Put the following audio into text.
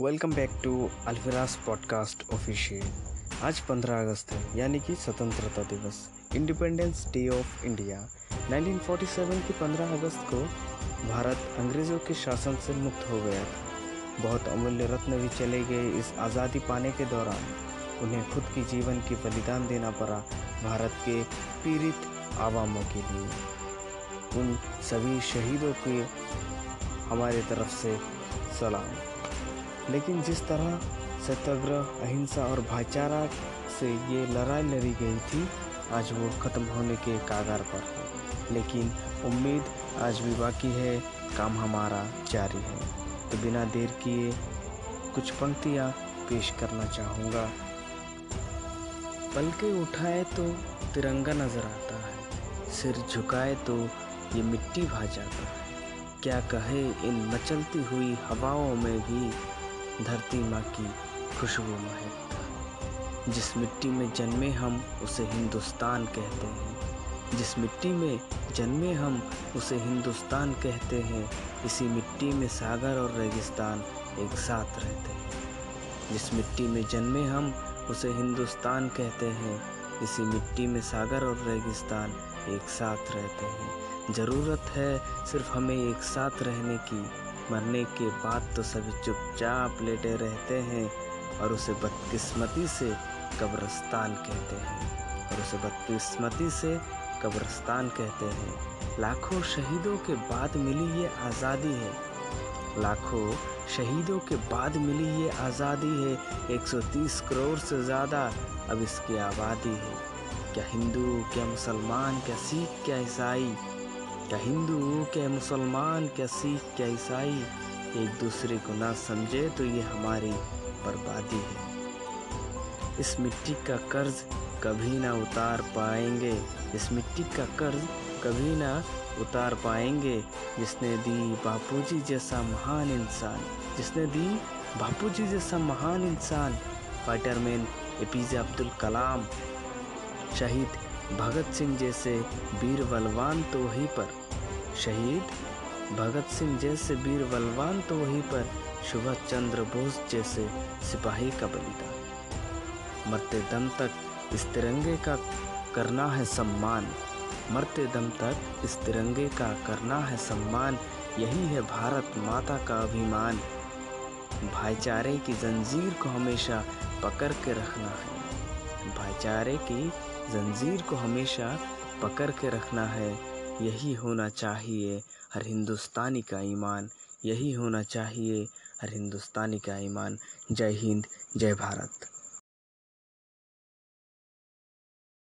Welcome back to Alfiraz podcast official आज 15 अगस्त है, यानी कि स्वतंत्रता दिवस इंडिपेंडेंस डे ऑफ़ इंडिया 1947 की 15 अगस्त को भारत अंग्रेज़ों के शासन से मुक्त हो गया था। बहुत अमूल्य रत्न भी चले गए इस आज़ादी पाने के दौरान। उन्हें खुद की जीवन की बलिदान देना पड़ा भारत के पीड़ित आवामों के लिए। उन सभी शहीदों के हमारे तरफ़ से सलाम। लेकिन जिस तरह सत्याग्रह, अहिंसा और भाईचारा से ये लड़ाई लड़ी गई थी, आज वो ख़त्म होने के कागार पर है। लेकिन उम्मीद आज भी बाकी है, काम हमारा जारी है। तो बिना देर किए कुछ पंक्तियाँ पेश करना चाहूँगा। पल के उठाए तो तिरंगा नज़र आता है, सिर झुकाए तो ये मिट्टी भा जाता है। क्या कहे इन मचलती हुई हवाओं में भी धरती माँ की खुशबू महकता जिस मिट्टी में जन्मे हम, उसे हिंदुस्तान कहते हैं। जिस मिट्टी में जन्मे हम, उसे हिंदुस्तान कहते हैं। इसी मिट्टी में सागर और रेगिस्तान एक साथ रहते हैं। जिस मिट्टी में जन्मे हम, उसे हिंदुस्तान कहते हैं। इसी मिट्टी में सागर और रेगिस्तान एक साथ रहते हैं। ज़रूरत है सिर्फ़ हमें एक साथ रहने की। मरने के बाद तो सभी चुपचाप लेटे रहते हैं और उसे बदकिस्मती से कब्रस्तान कहते हैं। और उसे बदकिस्मती से कब्रस्तान कहते हैं। लाखों शहीदों के बाद मिली ये आज़ादी है। लाखों शहीदों के बाद मिली ये आज़ादी है। 130 करोड़ से ज़्यादा अब इसकी आबादी है। क्या हिंदू, क्या मुसलमान, क्या सिख, क्या ईसाई क्या हिंदू, क्या मुसलमान, क्या सिख, क्या ईसाई एक दूसरे को ना समझे तो ये हमारी बर्बादी है। इस मिट्टी का कर्ज कभी ना उतार पाएँगे। इस मिट्टी का कर्ज कभी ना उतार पाएँगे। जिसने दी बापूजी जैसा महान इंसान, जिसने दी बापूजी जैसा महान इंसान, फाइटरमैन ए पी जे अब्दुल कलाम, शहीद भगत सिंह जैसे वीर बलवान तो वहीं पर। शहीद भगत सिंह जैसे वीर बलवान तो वहीं पर सुभाष चंद्र बोस जैसे सिपाही का बलिदान। मरते दम तक इस तिरंगे का करना है सम्मान। मरते दम तक इस तिरंगे का करना है सम्मान। यही है भारत माता का अभिमान। भाईचारे की जंजीर को हमेशा पकड़ के रखना है। भाईचारे की जंजीर को हमेशा पकड़ के रखना है। यही होना चाहिए हर हिंदुस्तानी का ईमान। यही होना चाहिए हर हिंदुस्तानी का ईमान। जय हिंद, जय भारत।